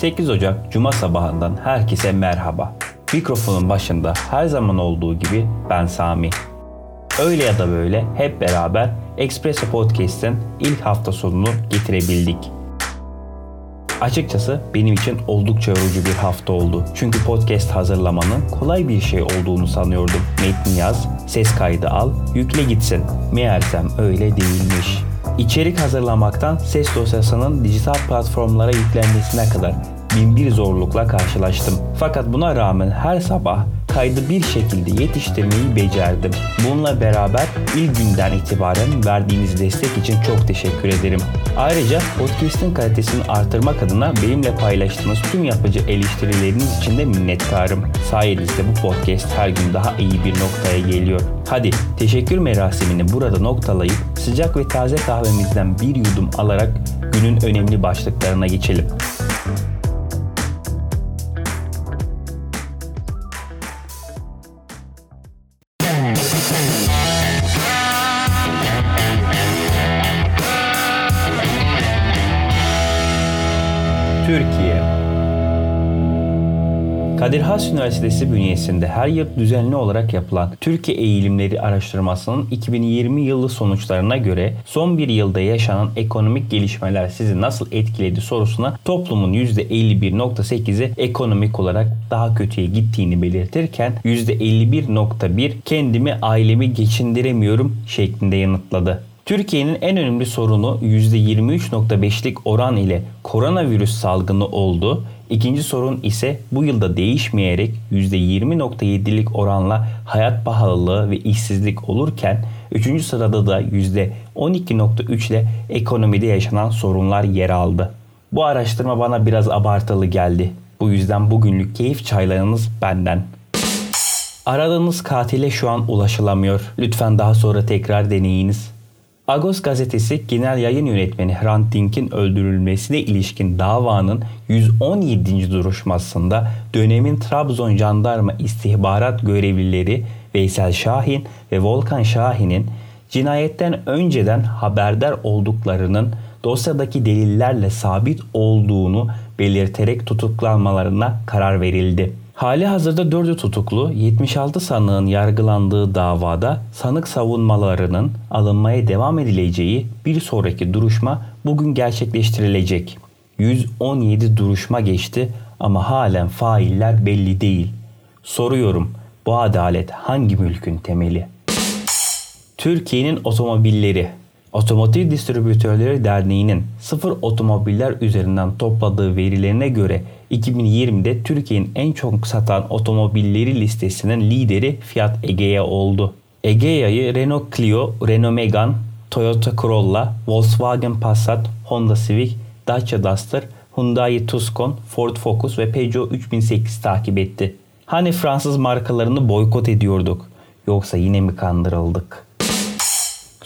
8 Ocak Cuma sabahından herkese merhaba. Mikrofonun başında her zaman olduğu gibi ben Sami. Öyle ya da böyle hep beraber Espresso Podcast'in ilk hafta sonunu getirebildik. Açıkçası benim için oldukça yorucu bir hafta oldu. Çünkü podcast hazırlamanın kolay bir şey olduğunu sanıyordum. Metni yaz, ses kaydı al, yükle gitsin. Meğersem öyle değilmiş. İçerik hazırlamaktan ses dosyasının dijital platformlara yüklenmesine kadar bin bir zorlukla karşılaştım. Fakat buna rağmen her sabah kaydı bir şekilde yetiştirmeyi becerdim. Bununla beraber ilk günden itibaren verdiğiniz destek için çok teşekkür ederim. Ayrıca podcast'in kalitesini artırmak adına benimle paylaştığınız tüm yapıcı eleştirileriniz için de minnettarım. Sayenizde bu podcast her gün daha iyi bir noktaya geliyor. Hadi teşekkür merasimini burada noktalayıp sıcak ve taze kahvemizden bir yudum alarak günün önemli başlıklarına geçelim. Türkiye Kadir Has Üniversitesi bünyesinde her yıl düzenli olarak yapılan Türkiye Eğilimleri Araştırması'nın 2020 yılı sonuçlarına göre son bir yılda yaşanan ekonomik gelişmeler sizi nasıl etkiledi sorusuna toplumun %51.8'i ekonomik olarak daha kötüye gittiğini belirtirken %51.1 kendimi ailemi geçindiremiyorum şeklinde yanıtladı. Türkiye'nin en önemli sorunu %23.5'lik oran ile koronavirüs salgını oldu. İkinci sorun ise bu yılda değişmeyerek %20.7'lik oranla hayat pahalılığı ve işsizlik olurken üçüncü sırada da %12.3 ile ekonomide yaşanan sorunlar yer aldı. Bu araştırma bana biraz abartılı geldi. Bu yüzden bugünlük keyif çaylarınız benden. Aradığınız katile şu an ulaşılamıyor. Lütfen daha sonra tekrar deneyiniz. Agos gazetesi genel yayın yönetmeni Hrant Dink'in öldürülmesine ilişkin davanın 117. duruşmasında dönemin Trabzon jandarma istihbarat görevlileri Veysel Şahin ve Volkan Şahin'in cinayetten önceden haberdar olduklarının dosyadaki delillerle sabit olduğunu belirterek tutuklanmalarına karar verildi. Hali hazırda 4'ü tutuklu 76 sanığın yargılandığı davada sanık savunmalarının alınmaya devam edileceği bir sonraki duruşma bugün gerçekleştirilecek. 117 duruşma geçti ama halen failler belli değil. Soruyorum bu adalet hangi mülkün temeli? Türkiye'nin otomobilleri Otomotiv Distribütörleri Derneği'nin sıfır otomobiller üzerinden topladığı verilerine göre 2020'de Türkiye'nin en çok satan otomobilleri listesinin lideri Fiat Egea oldu. Egea'yı Renault Clio, Renault Megane, Toyota Corolla, Volkswagen Passat, Honda Civic, Dacia Duster, Hyundai Tucson, Ford Focus ve Peugeot 3008 takip etti. Hani Fransız markalarını boykot ediyorduk? Yoksa yine mi kandırıldık?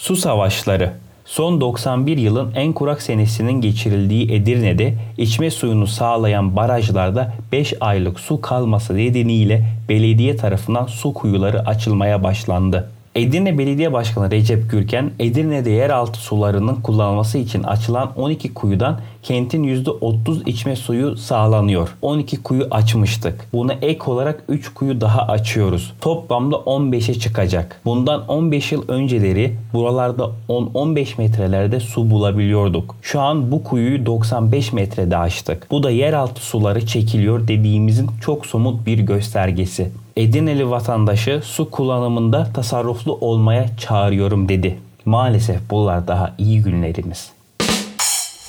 Su savaşları Son 91 yılın en kurak senesinin geçirildiği Edirne'de içme suyunu sağlayan barajlarda 5 aylık su kalması nedeniyle belediye tarafından su kuyuları açılmaya başlandı. Edirne Belediye Başkanı Recep Gürken, Edirne'de yeraltı sularının kullanılması için açılan 12 kuyudan kentin %30 içme suyu sağlanıyor. 12 kuyu açmıştık. Buna ek olarak 3 kuyu daha açıyoruz. Toplamda 15'e çıkacak. Bundan 15 yıl önceleri buralarda 10-15 metrelerde su bulabiliyorduk. Şu an bu kuyuyu 95 metrede açtık. Bu da yeraltı suları çekiliyor dediğimizin çok somut bir göstergesi. Edirneli vatandaşı su kullanımında tasarruflu olmaya çağırıyorum dedi. Maalesef bunlar daha iyi günlerimiz.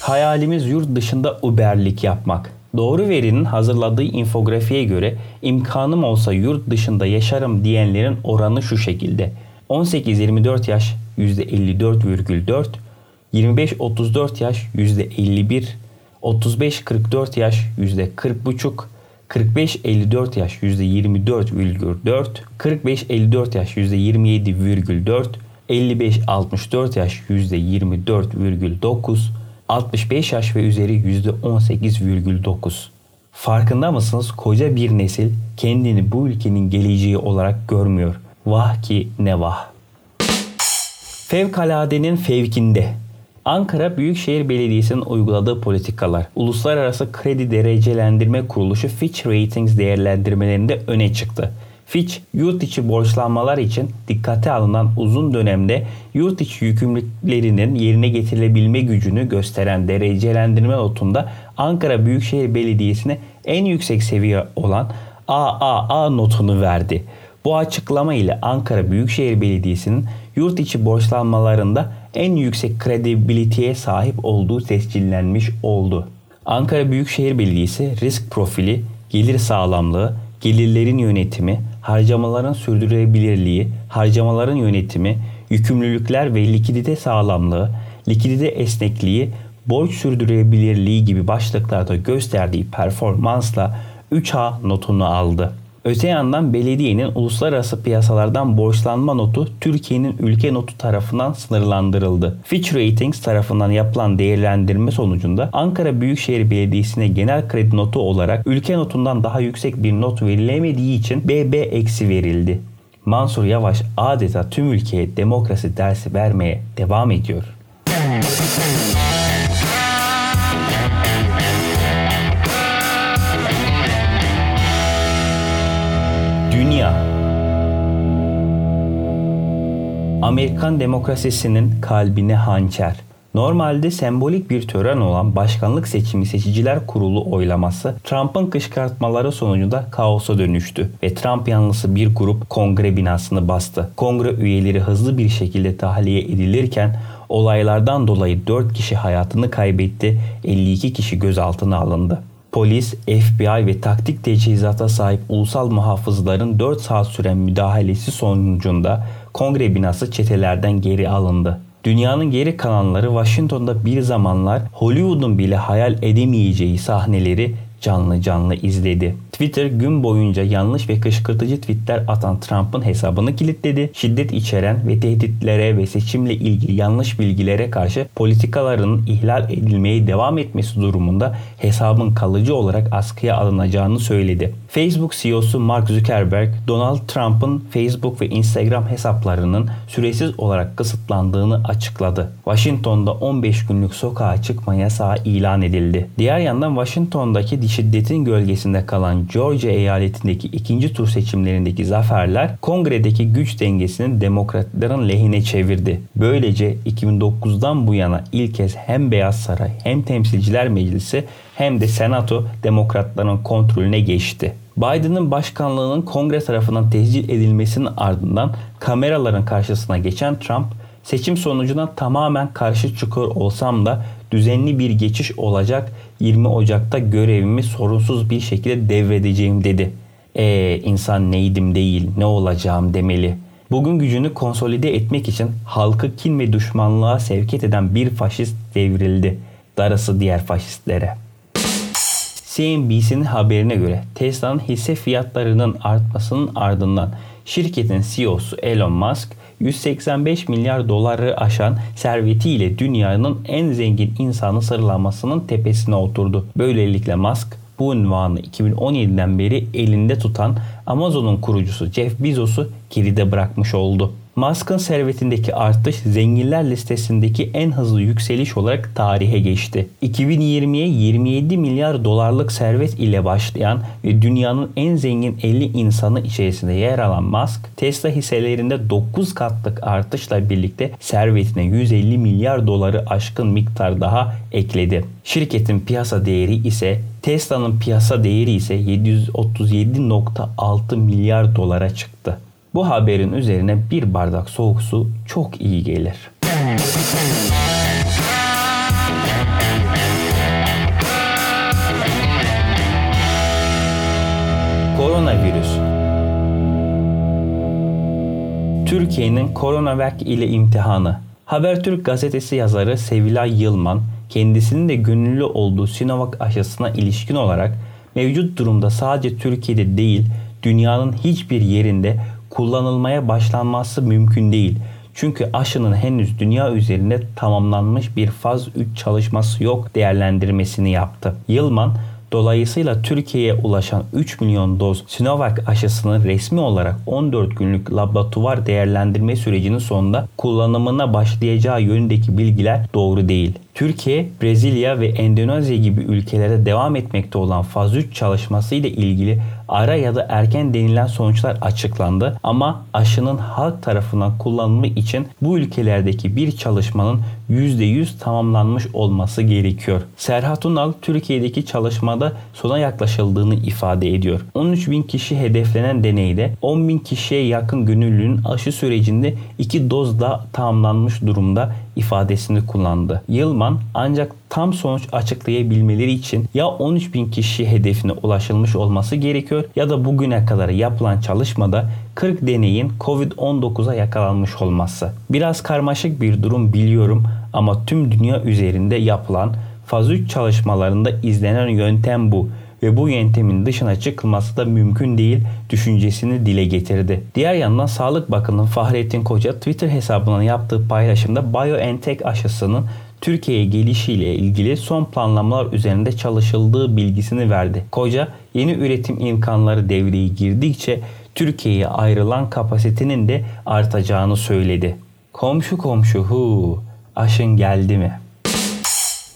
Hayalimiz yurt dışında Uber'lik yapmak. Doğru verinin hazırladığı infografiye göre imkanım olsa yurt dışında yaşarım diyenlerin oranı şu şekilde. 18-24 yaş %54,4, 25-34 yaş %51, 35-44 yaş %40,5, 45-54 yaş %24,4, 45-54 yaş %27,4, 55-64 yaş %24,9, 65 yaş ve üzeri %18,9. Farkında mısınız? Koca bir nesil kendini bu ülkenin geleceği olarak görmüyor. Vah ki ne vah. Fevkaladenin fevkinde. Ankara Büyükşehir Belediyesi'nin uyguladığı politikalar, Uluslararası Kredi Derecelendirme Kuruluşu Fitch Ratings değerlendirmelerinde öne çıktı. Fitch, yurt içi borçlanmalar için dikkate alınan uzun dönemde yurt içi yükümlülüklerinin yerine getirilebilme gücünü gösteren derecelendirme notunda Ankara Büyükşehir Belediyesi'ne en yüksek seviye olan AAA notunu verdi. Bu açıklama ile Ankara Büyükşehir Belediyesi'nin yurt içi borçlanmalarında en yüksek kredibiliteye sahip olduğu tescillenmiş oldu. Ankara Büyükşehir Belediyesi risk profili, gelir sağlamlığı, gelirlerin yönetimi, harcamaların sürdürülebilirliği, harcamaların yönetimi, yükümlülükler ve likidite sağlamlığı, likidite esnekliği, borç sürdürülebilirliği gibi başlıklarda gösterdiği performansla 3A notunu aldı. Öte yandan belediyenin uluslararası piyasalardan borçlanma notu Türkiye'nin ülke notu tarafından sınırlandırıldı. Fitch Ratings tarafından yapılan değerlendirme sonucunda Ankara Büyükşehir Belediyesi'ne genel kredi notu olarak ülke notundan daha yüksek bir not verilemediği için BB eksi verildi. Mansur Yavaş adeta tüm ülkeye demokrasi dersi vermeye devam ediyor. Amerikan demokrasisinin kalbine hançer. Normalde sembolik bir tören olan başkanlık seçimi seçiciler kurulu oylaması Trump'ın kışkırtmaları sonucunda kaosa dönüştü ve Trump yanlısı bir grup kongre binasını bastı. Kongre üyeleri hızlı bir şekilde tahliye edilirken olaylardan dolayı 4 kişi hayatını kaybetti, 52 kişi gözaltına alındı. Polis, FBI ve taktik teçhizata sahip ulusal muhafızların 4 saat süren müdahalesi sonucunda kongre binası çetelerden geri alındı. Dünyanın geri kalanları Washington'da bir zamanlar Hollywood'un bile hayal edemeyeceği sahneleri canlı canlı izledi. Twitter gün boyunca yanlış ve kışkırtıcı tweetler atan Trump'ın hesabını kilitledi. Şiddet içeren ve tehditlere ve seçimle ilgili yanlış bilgilere karşı politikalarının ihlal edilmeye devam etmesi durumunda hesabın kalıcı olarak askıya alınacağını söyledi. Facebook CEO'su Mark Zuckerberg, Donald Trump'ın Facebook ve Instagram hesaplarının süresiz olarak kısıtlandığını açıkladı. Washington'da 15 günlük sokağa çıkma yasağı ilan edildi. Diğer yandan Washington'daki şiddetin gölgesinde kalan Georgia eyaletindeki ikinci tur seçimlerindeki zaferler kongredeki güç dengesini demokratların lehine çevirdi. Böylece 2009'dan bu yana ilk kez hem Beyaz Saray hem Temsilciler Meclisi hem de Senato demokratların kontrolüne geçti. Biden'ın başkanlığının kongre tarafından tescil edilmesinin ardından kameraların karşısına geçen Trump, seçim sonucuna tamamen karşı çıkıyor olsam da düzenli bir geçiş olacak 20 Ocak'ta görevimi sorunsuz bir şekilde devredeceğim dedi. Eee insan neydim değil ne olacağım demeli. Bugün gücünü konsolide etmek için halkı kin ve düşmanlığa sevk eden bir faşist devrildi. Darısı diğer faşistlere. CNBC'nin haberine göre Tesla'nın hisse fiyatlarının artmasının ardından şirketin CEO'su Elon Musk 185 milyar doları aşan servetiyle dünyanın en zengin insanı sıralamasının tepesine oturdu. Böylelikle Musk bu unvanı 2017'den beri elinde tutan Amazon'un kurucusu Jeff Bezos'u geride bırakmış oldu. Musk'ın servetindeki artış zenginler listesindeki en hızlı yükseliş olarak tarihe geçti. 2020'ye 27 milyar dolarlık servet ile başlayan ve dünyanın en zengin 50 insanı içerisinde yer alan Musk, Tesla hisselerinde 9 katlık artışla birlikte servetine 150 milyar doları aşkın miktar daha ekledi. Şirketin piyasa değeri ise Tesla'nın piyasa değeri ise 737.6 milyar dolara çıktı. Bu haberin üzerine bir bardak soğuk su çok iyi gelir. Koronavirüs Türkiye'nin koronavak ile imtihanı Habertürk gazetesi yazarı Sevilay Yılman kendisinin de gönüllü olduğu Sinovac aşısına ilişkin olarak mevcut durumda sadece Türkiye'de değil dünyanın hiçbir yerinde kullanılmaya başlanması mümkün değil. Çünkü aşının henüz dünya üzerinde tamamlanmış bir faz 3 çalışması yok değerlendirmesini yaptı. Yılman Dolayısıyla Türkiye'ye ulaşan 3 milyon doz Sinovac aşısının resmi olarak 14 günlük laboratuvar değerlendirme sürecinin sonunda kullanımına başlayacağı yönündeki bilgiler doğru değil. Türkiye, Brezilya ve Endonezya gibi ülkelere devam etmekte olan faz 3 çalışması ile ilgili ara ya da erken denilen sonuçlar açıklandı ama aşının halk tarafından kullanımı için bu ülkelerdeki bir çalışmanın %100 tamamlanmış olması gerekiyor. Serhat Unal Türkiye'deki çalışmada sona yaklaşıldığını ifade ediyor. 13 bin kişi hedeflenen deneyde 10 bin kişiye yakın gönüllünün aşı sürecinde iki doz da tamamlanmış durumda ifadesini kullandı. Yılman ancak tam sonuç açıklayabilmeleri için ya 13 bin kişi hedefine ulaşılmış olması gerekiyor ya da bugüne kadar yapılan çalışmada 40 deneyin Covid-19'a yakalanmış olması. Biraz karmaşık bir durum biliyorum ama tüm dünya üzerinde yapılan faz 3 çalışmalarında izlenen yöntem bu ve bu yöntemin dışına çıkılması da mümkün değil düşüncesini dile getirdi. Diğer yandan Sağlık Bakanı Fahrettin Koca Twitter hesabından yaptığı paylaşımda BioNTech aşısının Türkiye'ye gelişiyle ilgili son planlamalar üzerinde çalışıldığı bilgisini verdi. Koca yeni üretim imkanları devreye girdikçe Türkiye'ye ayrılan kapasitenin de artacağını söyledi. Komşu komşu hu aşın geldi mi?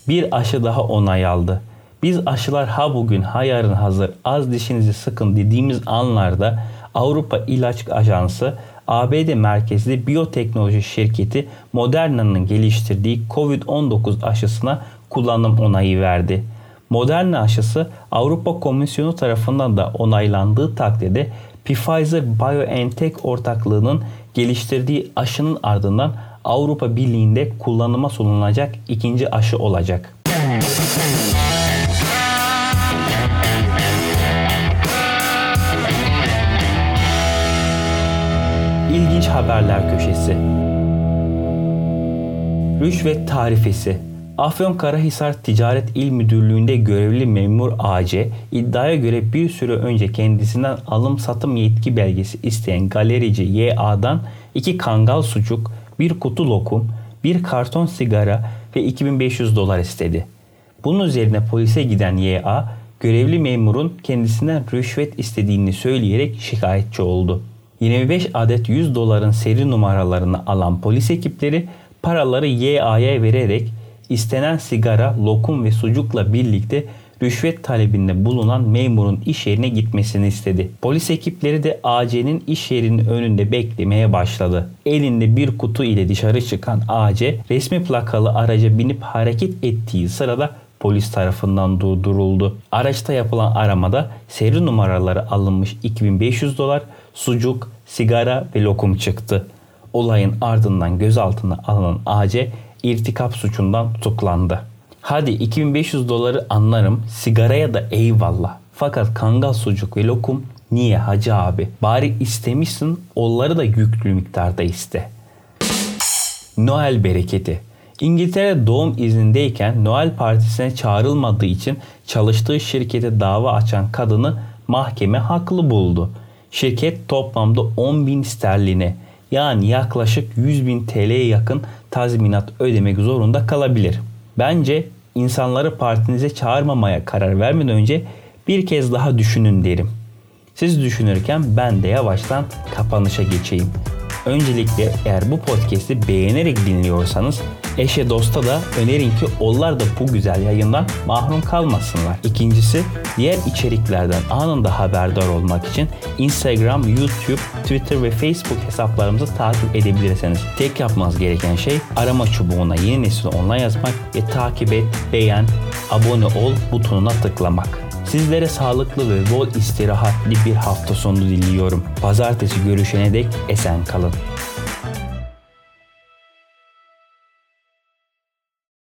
Bir aşı daha onay aldı. Biz aşılar ha bugün ha yarın hazır az dişinizi sıkın dediğimiz anlarda Avrupa İlaç Ajansı ABD merkezli biyoteknoloji şirketi Moderna'nın geliştirdiği COVID-19 aşısına kullanım onayı verdi. Moderna aşısı Avrupa Komisyonu tarafından da onaylandığı takdirde Pfizer-BioNTech ortaklığının geliştirdiği aşının ardından Avrupa Birliği'nde kullanıma sunulacak ikinci aşı olacak. Haberler köşesi. Rüşvet tarifesi. Afyonkarahisar Ticaret İl Müdürlüğü'nde görevli memur AC iddiaya göre bir süre önce kendisinden alım satım yetki belgesi isteyen galerici YA'dan iki kangal sucuk, bir kutu lokum, bir karton sigara ve 2500 dolar istedi. Bunun üzerine polise giden YA görevli memurun kendisinden rüşvet istediğini söyleyerek şikayetçi oldu. 25 adet 100 doların seri numaralarını alan polis ekipleri paraları YA'ya vererek istenen sigara, lokum ve sucukla birlikte rüşvet talebinde bulunan memurun iş yerine gitmesini istedi. Polis ekipleri de AC'nin iş yerinin önünde beklemeye başladı. Elinde bir kutu ile dışarı çıkan AC resmi plakalı araca binip hareket ettiği sırada polis tarafından durduruldu. Araçta yapılan aramada seri numaraları alınmış 2500 dolar, sucuk, sigara ve lokum çıktı. Olayın ardından gözaltına alınan AC irtikap suçundan tutuklandı. Hadi 2500 doları anlarım sigaraya da eyvallah. Fakat kangal sucuk ve lokum niye hacı abi? Bari istemişsin onları da yüklü miktarda iste. Noel bereketi. İngiltere doğum iznindeyken Noel partisine çağrılmadığı için çalıştığı şirkete dava açan kadını mahkeme haklı buldu. Şirket toplamda 10 bin sterline yani yaklaşık 100 bin TL'ye yakın tazminat ödemek zorunda kalabilir. Bence insanları partinize çağırmamaya karar vermeden önce bir kez daha düşünün derim. Siz düşünürken ben de yavaştan kapanışa geçeyim. Öncelikle eğer bu podcast'i beğenerek dinliyorsanız eşe dosta da önerin ki onlar da bu güzel yayından mahrum kalmasınlar. İkincisi diğer içeriklerden anında haberdar olmak için Instagram, YouTube, Twitter ve Facebook hesaplarımızı takip edebilirsiniz. Tek yapmanız gereken şey arama çubuğuna yeni nesil online yazmak ve takip et, beğen, abone ol butonuna tıklamak. Sizlere sağlıklı ve bol istirahatli bir hafta sonu diliyorum. Pazartesi görüşene dek esen kalın.